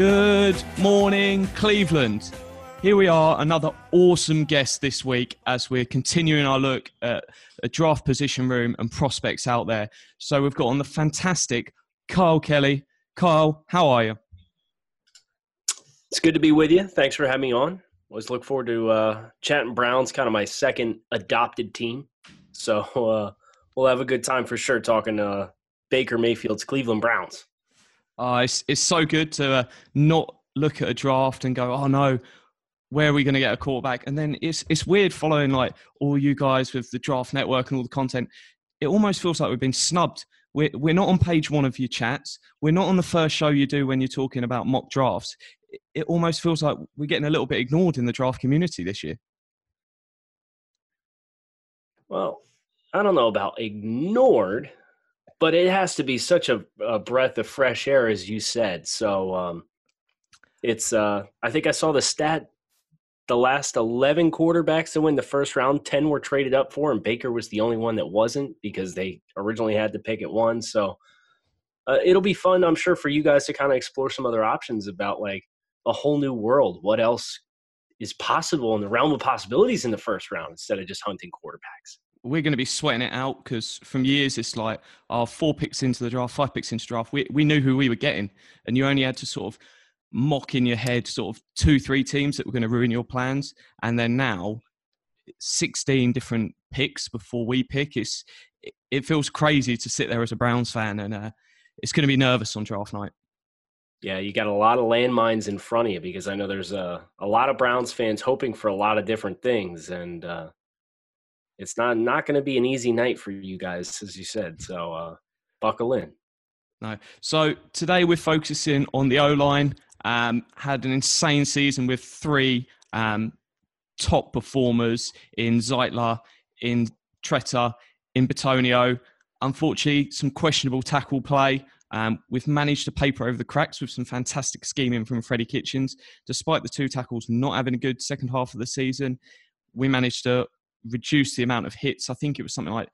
Good morning, Cleveland. Here we are, another awesome guest this week as we're continuing our look at a draft position room and prospects out there. So we've got on the fantastic Kyle Kelly. Kyle, how are you? It's good to be with you. Thanks for having me on. Always look forward to uh, chatting Browns, kind of my second adopted team. So uh, we'll have a good time for sure talking uh, Baker Mayfield's Cleveland Browns. Uh, it's, it's so good to uh, not look at a draft and go, oh no, where are we going to get a quarterback? And then it's it's weird following like all you guys with the draft network and all the content. It almost feels like we've been snubbed. We're we're not on page one of your chats. We're not on the first show you do when you're talking about mock drafts. It, it almost feels like we're getting a little bit ignored in the draft community this year. Well, I don't know about ignored, but it has to be such a, a breath of fresh air, as you said. So um, it's, uh, I think I saw the stat the last 11 quarterbacks to win the first round, 10 were traded up for, and Baker was the only one that wasn't because they originally had to pick at one. So uh, it'll be fun, I'm sure, for you guys to kind of explore some other options about like a whole new world. What else is possible in the realm of possibilities in the first round instead of just hunting quarterbacks? We're going to be sweating it out because from years it's like our oh, four picks into the draft, five picks into draft. We we knew who we were getting, and you only had to sort of mock in your head sort of two, three teams that were going to ruin your plans. And then now, 16 different picks before we pick. It's, it feels crazy to sit there as a Browns fan and uh, it's going to be nervous on draft night. Yeah, you got a lot of landmines in front of you because I know there's a, a lot of Browns fans hoping for a lot of different things. And uh, it's not, not going to be an easy night for you guys, as you said. So uh, buckle in. No. So today we're focusing on the O line. Um, had an insane season with three um, top performers in Zeitler, in Tretter, in Bitonio. Unfortunately, some questionable tackle play. Um, we've managed to paper over the cracks with some fantastic scheming from Freddie Kitchens. Despite the two tackles not having a good second half of the season, we managed to reduce the amount of hits. I think it was something like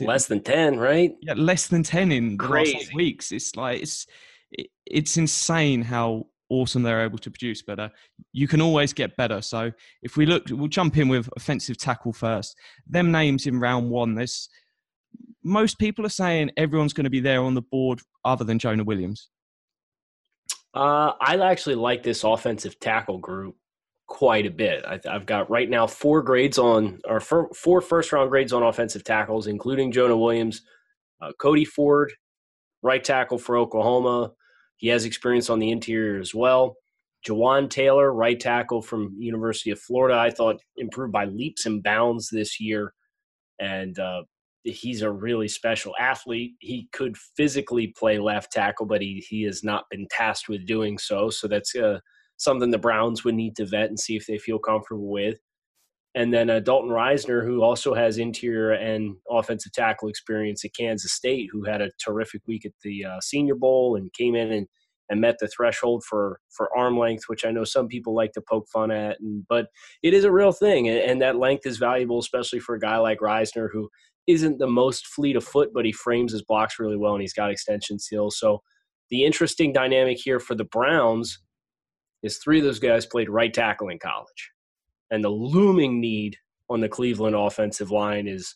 less than 10 right yeah less than 10 in the Crazy. weeks it's like it's it's insane how awesome they're able to produce. But uh, you can always get better. So if we look, we'll jump in with offensive tackle first. Them names in round one. There's most people are saying everyone's going to be there on the board other than Jonah Williams. Uh, I actually like this offensive tackle group quite a bit. I, have got right now four grades on, or four first round grades on offensive tackles, including Jonah Williams, uh, Cody Ford, right tackle for Oklahoma. He has experience on the interior as well. Jawaan Taylor, right tackle from University of Florida, I thought improved by leaps and bounds this year, and uh, he's a really special athlete. He could physically play left tackle, but he he has not been tasked with doing so. So that's uh, something the Browns would need to vet and see if they feel comfortable with and then uh, Dalton Risner, who also has interior and offensive tackle experience at Kansas State, who had a terrific week at the uh, Senior Bowl and came in and, and met the threshold for for arm length, which I know some people like to poke fun at, and but it is a real thing, and, and that length is valuable, especially for a guy like Risner, who isn't the most fleet of foot, but he frames his blocks really well, and he's got extension skills. So the interesting dynamic here for the Browns is three of those guys played right tackle in college and the looming need on the Cleveland offensive line is,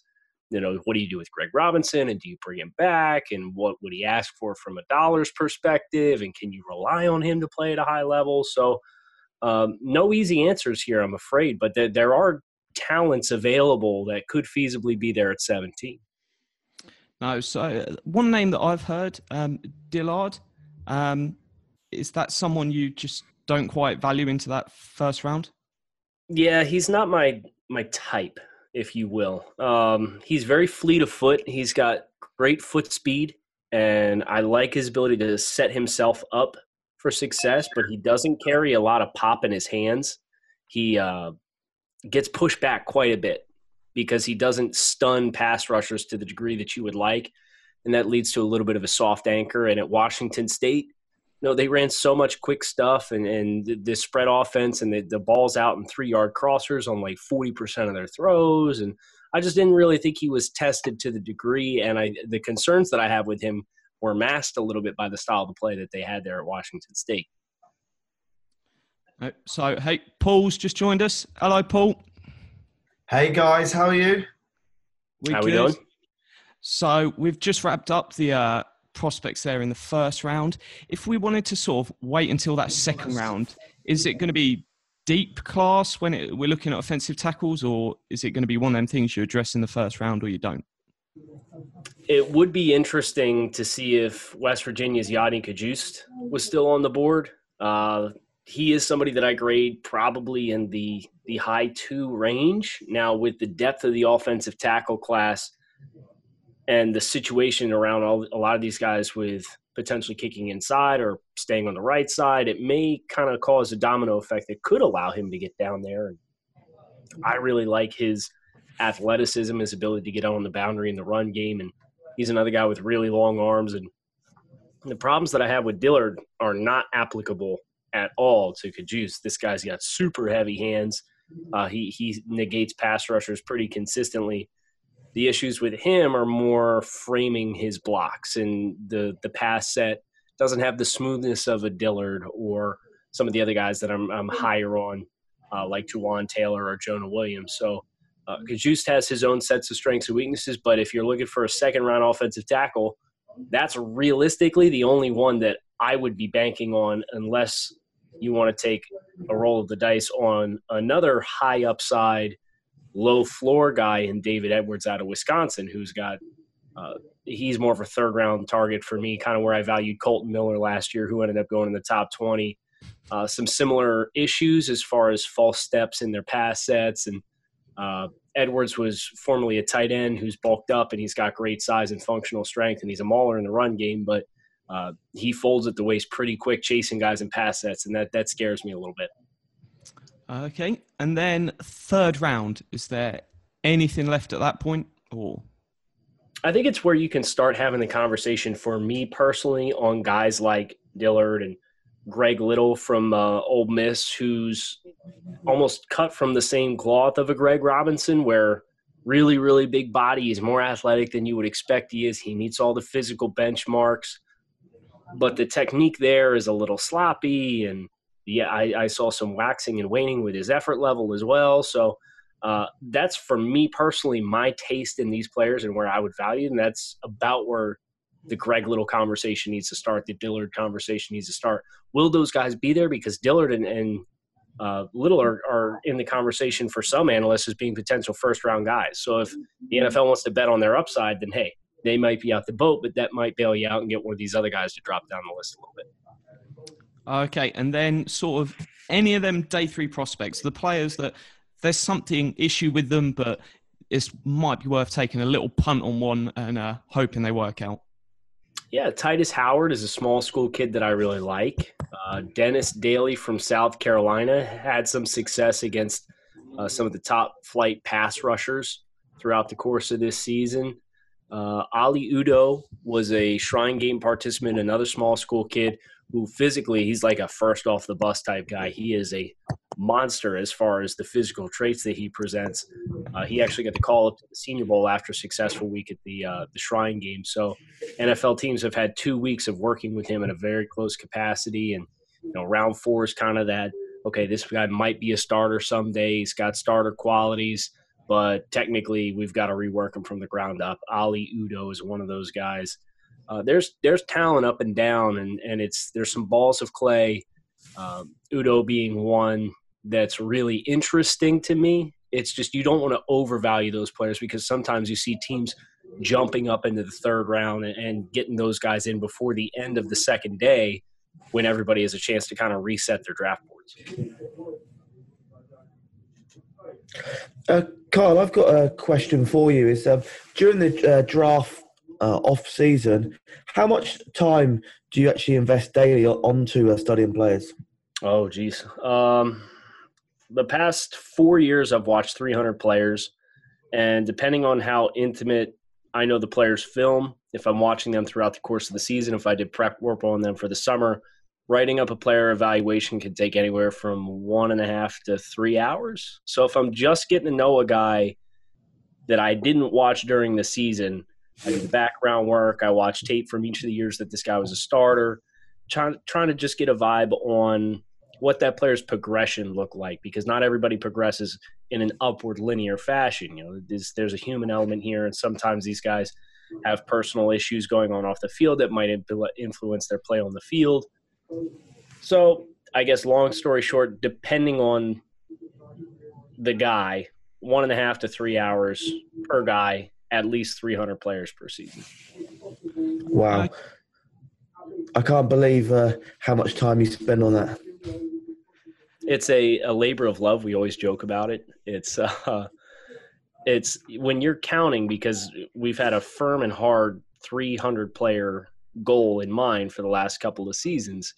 you know, what do you do with Greg Robinson and do you bring him back and what would he ask for from a dollars perspective and can you rely on him to play at a high level? So, um, no easy answers here, I'm afraid, but there, there are talents available that could feasibly be there at 17. No, so one name that I've heard, um, Dillard, um, is that someone you just don't quite value into that first round? Yeah, he's not my my type. if you will. Um, he's very fleet of foot. He's got great foot speed, and I like his ability to set himself up for success. But he doesn't carry a lot of pop in his hands. He uh, gets pushed back quite a bit because he doesn't stun pass rushers to the degree that you would like, and that leads to a little bit of a soft anchor. And at Washington State, no, they ran so much quick stuff and, and the, the spread offense and the, the balls out in three yard crossers on like 40% of their throws. And I just didn't really think he was tested to the degree. And I, the concerns that I have with him were masked a little bit by the style of play that they had there at Washington State. So, hey, Paul's just joined us. Hello, Paul. Hey guys, how are you? We How we good? doing? So we've just wrapped up the uh, prospects there in the first round. If we wanted to sort of wait until that second round, is it going to be deep class when it, we're looking at offensive tackles, or is it going to be one of them things you address in the first round or you don't? It would be interesting to see if West Virginia's Yodny Cajuste was still on the board. Uh, he is somebody that I grade probably in the the high two range. Now, with the depth of the offensive tackle class and the situation around all, a lot of these guys with potentially kicking inside or staying on the right side, it may kind of cause a domino effect that could allow him to get down there. And I really like his athleticism, his ability to get on the boundary in the run game, and he's another guy with really long arms. And the problems that I have with Dillard are not applicable at all to Cajuste. This guy's got super heavy hands. Uh, he he negates pass rushers pretty consistently. The issues with him are more framing his blocks, and the the pass set doesn't have the smoothness of a Dillard or some of the other guys that I'm I'm higher on, uh, like Jawaan Taylor or Jonah Williams. So. Uh, Cajuste has his own sets of strengths and weaknesses, but if you're looking for a second round offensive tackle, that's realistically the only one that I would be banking on unless you want to take a roll of the dice on another high upside, low floor guy in David Edwards out of Wisconsin, who's got uh, he's more of a third round target for me, kind of where I valued Kolton Miller last year, who ended up going in the top 20. Uh, some similar issues as far as false steps in their pass sets. And uh, Edwards was formerly a tight end who's bulked up and he's got great size and functional strength, and he's a mauler in the run game, but uh, he folds at the waist pretty quick, chasing guys in pass sets, and that that scares me a little bit. Okay, and then third round. Is there anything left at that point, or I think it's where you can start having the conversation for me personally on guys like Dillard and Greg Little from uh, Ole Miss, who's almost cut from the same cloth of a Greg Robinson, where really, really big body. He's more athletic than you would expect he is. He meets all the physical benchmarks, but the technique there is a little sloppy. And yeah, I, I saw some waxing and waning with his effort level as well. So uh, that's for me personally my taste in these players and where I would value, and that's about where the Greg Little conversation needs to start. The Dillard conversation needs to start. Will those guys be there? Because Dillard and, and uh, Little are, are in the conversation for some analysts as being potential first round guys. So if the NFL wants to bet on their upside, then hey, they might be out the boat, but that might bail you out and get one of these other guys to drop down the list a little bit. Okay? And then sort of any of them day three prospects, the players that there's something issue with them, but it might be worth taking a little punt on one and uh, hoping they work out. Yeah, Tytus Howard is a small school kid that I really like. Uh, Dennis Daley from South Carolina had some success against uh, some of the top flight pass rushers throughout the course of this season. Uh, Oli Udoh was a Shrine Game participant, another small school kid who physically he's like a first off the bus type guy. He is a monster as far as the physical traits that he presents. Uh, he actually got the call up to the Senior Bowl after a successful week at the uh, the Shrine Game. So NFL teams have had two weeks of working with him in a very close capacity, and you know round four is kind of that. Okay, this guy might be a starter someday. He's got starter qualities, but technically we've got to rework him from the ground up. Oli Udoh is one of those guys. Uh, there's there's talent up and down, and and it's there's some balls of clay. Um, Udoh being one that's really interesting to me. It's just you don't want to overvalue those players because sometimes you see teams jumping up into the third round and, and getting those guys in before the end of the second day when everybody has a chance to kind of reset their draft boards. Uh, Kyle, I've got a question for you. Is um, during the uh, draft uh, off season, how much time do you actually invest daily onto uh, studying players? Oh, geez. Um, the past four years, I've watched 300 players, and depending on how intimate I know the players' film, if I'm watching them throughout the course of the season, if I did prep work on them for the summer, writing up a player evaluation can take anywhere from one and a half to three hours. So if I'm just getting to know a guy that I didn't watch during the season, I do the background work. I watch tape from each of the years that this guy was a starter, trying trying to just get a vibe on what that player's progression looked like because not everybody progresses in an upward linear fashion. You know, there's, there's a human element here, and sometimes these guys have personal issues going on off the field that might influence their play on the field. So, I guess, long story short, depending on the guy, one and a half to three hours per guy, at least 300 players per season. Wow. I can't believe uh, how much time you spend on that. It's a, a labor of love. We always joke about it. It's uh, it's when you're counting because we've had a firm and hard 300 player goal in mind for the last couple of seasons.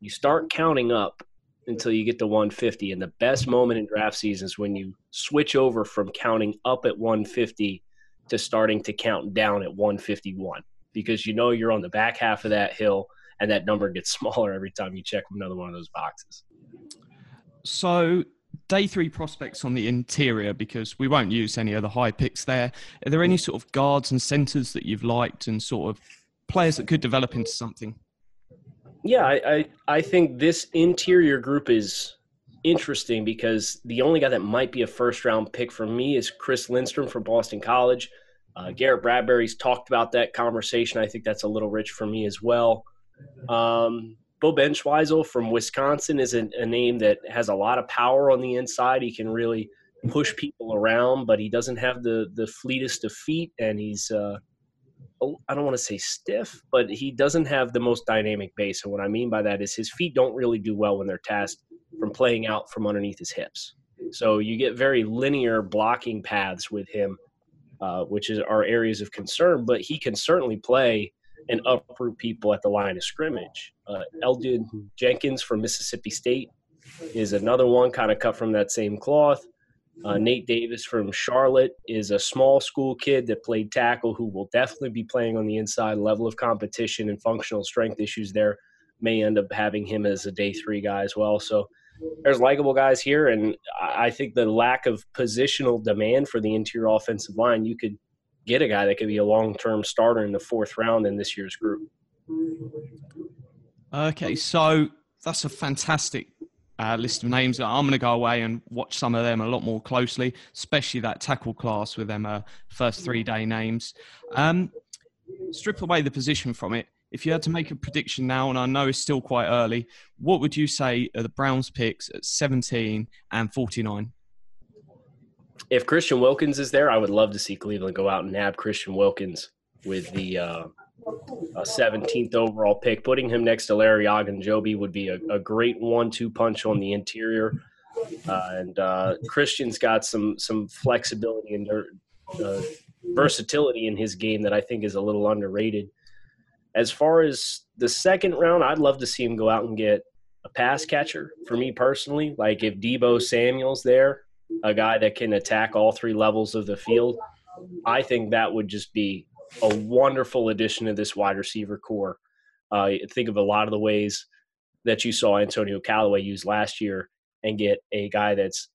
You start counting up until you get to 150, and the best moment in draft season is when you switch over from counting up at 150 to starting to count down at 151 because you know you're on the back half of that hill and that number gets smaller every time you check another one of those boxes. So, day three prospects on the interior because we won't use any of the high picks there. Are there any sort of guards and centers that you've liked and sort of players that could develop into something? Yeah, I, I, I think this interior group is interesting because the only guy that might be a first round pick for me is Chris Lindstrom from Boston College. Uh, Garrett Bradbury's talked about that conversation. I think that's a little rich for me as well. Um, Beau Benzschawel from Wisconsin is a, a, name that has a lot of power on the inside. He can really push people around, but he doesn't have the the fleetest of feet, and he's uh, oh, I don't want to say stiff, but he doesn't have the most dynamic base. And what I mean by that is his feet don't really do well when they're tasked from playing out from underneath his hips. So you get very linear blocking paths with him, uh, which is are areas of concern. But he can certainly play and uproot people at the line of scrimmage. Uh, Elgton Jenkins from Mississippi State is another one, kind of cut from that same cloth. Uh, Nate Davis from Charlotte is a small school kid that played tackle who will definitely be playing on the inside. Level of competition and functional strength issues there may end up having him as a day three guy as well. So there's likable guys here, and I think the lack of positional demand for the interior offensive line, you could get a guy that could be a long term starter in the fourth round in this year's group. Okay, so that's a fantastic uh, list of names. I'm going to go away and watch some of them a lot more closely, especially that tackle class with them uh, first three day names. Um, strip away the position from it. If you had to make a prediction now, and I know it's still quite early, what would you say are the Browns' picks at 17 and 49? If Christian Wilkins is there, I would love to see Cleveland go out and nab Christian Wilkins with the uh, 17th overall pick. Putting him next to Larry Ogunjobi would be a, a great one-two punch on the interior. Uh, and uh, Christian's got some some flexibility and uh, versatility in his game that I think is a little underrated. As far as the second round, I'd love to see him go out and get a pass catcher. For me personally, like if Deebo Samuel's there, a guy that can attack all three levels of the field, I think that would just be a wonderful addition to this wide receiver corps. Uh, think of a lot of the ways that you saw Antonio Callaway use last year and get a guy that's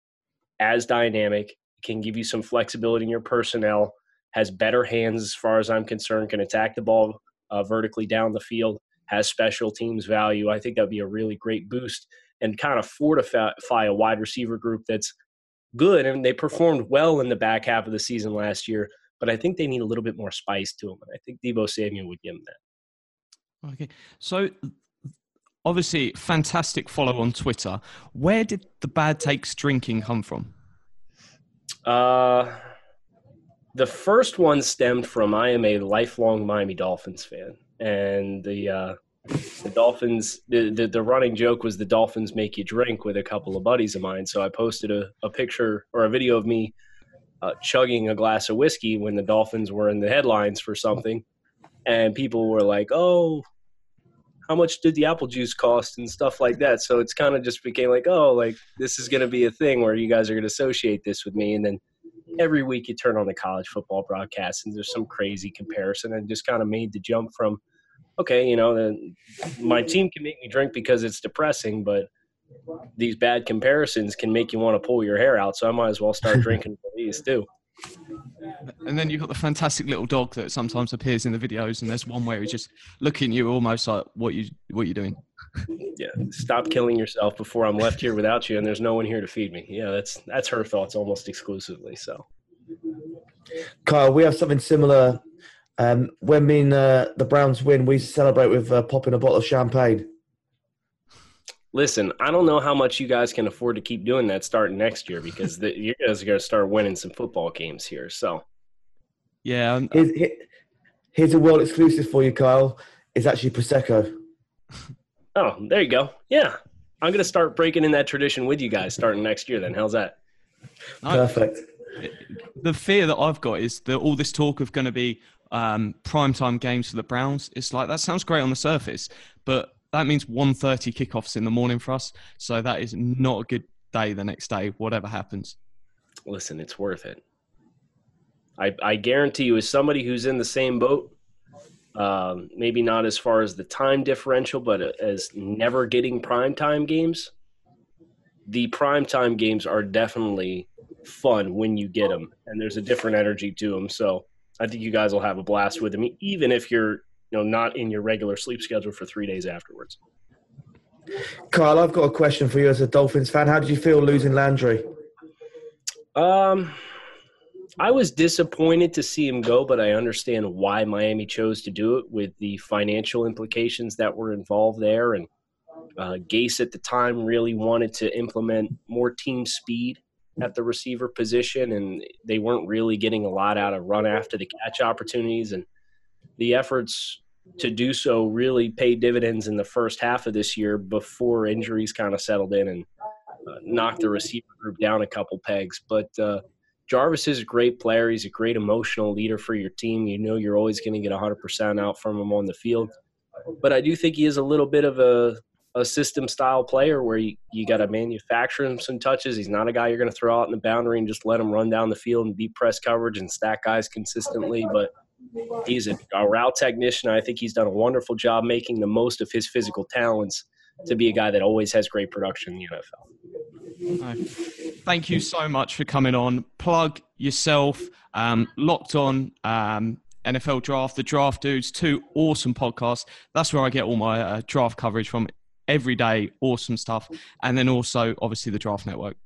as dynamic, can give you some flexibility in your personnel, has better hands as far as I'm concerned, can attack the ball uh, vertically down the field, has special teams value. I think that'd be a really great boost and kind of fortify a wide receiver group that's good and they performed well in the back half of the season last year but I think they need a little bit more spice to them. And I think Deebo Samuel would give them that. Okay. So obviously, fantastic follow on Twitter. Where did the bad takes drinking come from? Uh, the first one stemmed from I am a lifelong Miami Dolphins fan. And the, uh, the Dolphins, the, the, the running joke was the Dolphins make you drink with a couple of buddies of mine. So I posted a, a picture or a video of me uh, chugging a glass of whiskey when the Dolphins were in the headlines for something. And people were like, oh, how much did the apple juice cost and stuff like that. So it's kind of just became like, oh, like this is going to be a thing where you guys are going to associate this with me. And then every week you turn on the college football broadcast and there's some crazy comparison and just kind of made the jump from, okay, you know, the, my team can make me drink because it's depressing, but these bad comparisons can make you want to pull your hair out. So I might as well start drinking for these too. And then you've got the fantastic little dog that sometimes appears in the videos, and there's one where he's just looking at you almost like, "What you what you're doing?" Yeah, stop killing yourself before I'm left here without you, and there's no one here to feed me. Yeah, that's that's her thoughts almost exclusively. So, Kyle, we have something similar. Um, when me and uh, the Browns win, we celebrate with uh, popping a bottle of champagne. listen, I don't know how much you guys can afford to keep doing that starting next year because the, you guys are going to start winning some football games here. So, Yeah, and- Here's, here's a world exclusive for you, Kyle. It's actually prosecco. oh, there you go. Yeah, I'm going to start breaking in that tradition with you guys starting next year. Then, how's that? no, Perfect. the fear that I've got is that all this talk of going to be um, primetime games for the Browns. It's like that sounds great on the surface, but that means 1.30 kickoffs in the morning for us. So that is not a good day the next day, whatever happens. Listen, it's worth it. I, I guarantee you, as somebody who's in the same boat, um, maybe not as far as the time differential, but as never getting primetime games, the primetime games are definitely fun when you get them, and there's a different energy to them. So I think you guys will have a blast with them, even if you're you know not in your regular sleep schedule for three days afterwards. Kyle, I've got a question for you as a Dolphins fan. How did you feel losing Landry? Um, I was disappointed to see him go, but I understand why Miami chose to do it with the financial implications that were involved there. And uh, Gase at the time really wanted to implement more team speed at the receiver position, and they weren't really getting a lot out of run after the catch opportunities. And the efforts to do so really paid dividends in the first half of this year before injuries kind of settled in and uh, knocked the receiver group down a couple pegs. But uh, Jarvis is a great player. He's a great emotional leader for your team. You know you're always going to get 100% out from him on the field. But I do think he is a little bit of a, a system style player where you, you got to manufacture him some touches. He's not a guy you're going to throw out in the boundary and just let him run down the field and beat press coverage and stack guys consistently. But he's a, a route technician. I think he's done a wonderful job making the most of his physical talents to be a guy that always has great production in the NFL. Thank you so much for coming on. Plug yourself, um, locked on um, NFL Draft, the Draft Dudes, two awesome podcasts. That's where I get all my uh, draft coverage from every day. Awesome stuff. And then also, obviously, the Draft Network.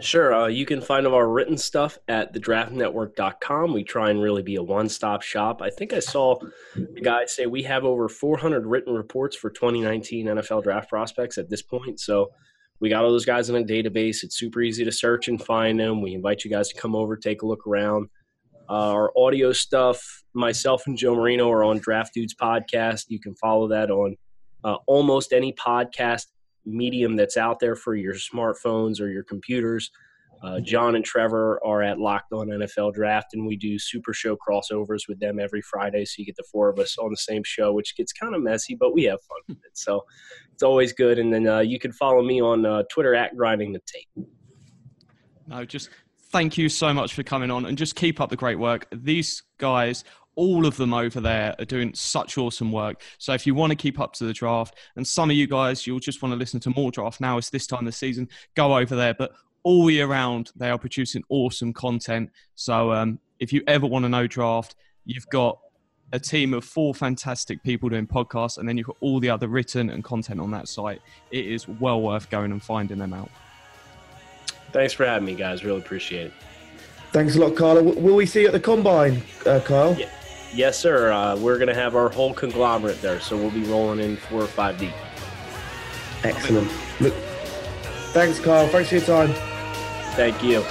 Sure. Uh, you can find all our written stuff at thedraftnetwork.com. We try and really be a one stop shop. I think I saw a guy say we have over 400 written reports for 2019 NFL draft prospects at this point. So we got all those guys in a database. It's super easy to search and find them. We invite you guys to come over, take a look around. Uh, our audio stuff, myself and Joe Marino are on Draft Dudes podcast. You can follow that on uh, almost any podcast medium that's out there for your smartphones or your computers. Uh, John and Trevor are at Locked On NFL Draft, and we do Super Show crossovers with them every Friday. So you get the four of us on the same show, which gets kind of messy, but we have fun with it. So it's always good. And then uh, you can follow me on uh, Twitter at Grinding the Tape. No, just thank you so much for coming on and just keep up the great work. These guys, all of them over there, are doing such awesome work. So if you want to keep up to the draft, and some of you guys, you'll just want to listen to more draft now, it's this time of the season, go over there. But all year round, they are producing awesome content. So um, if you ever want to know draft, you've got a team of four fantastic people doing podcasts, and then you've got all the other written and content on that site. It is well worth going and finding them out. Thanks for having me, guys. Really appreciate it. Thanks a lot, Kyle. W- Will we see you at the combine, uh, Kyle? Yeah. Yes, sir. Uh, we're going to have our whole conglomerate there, so we'll be rolling in four or five deep. Excellent. Look, thanks, Kyle. Thanks for your time. Thank you.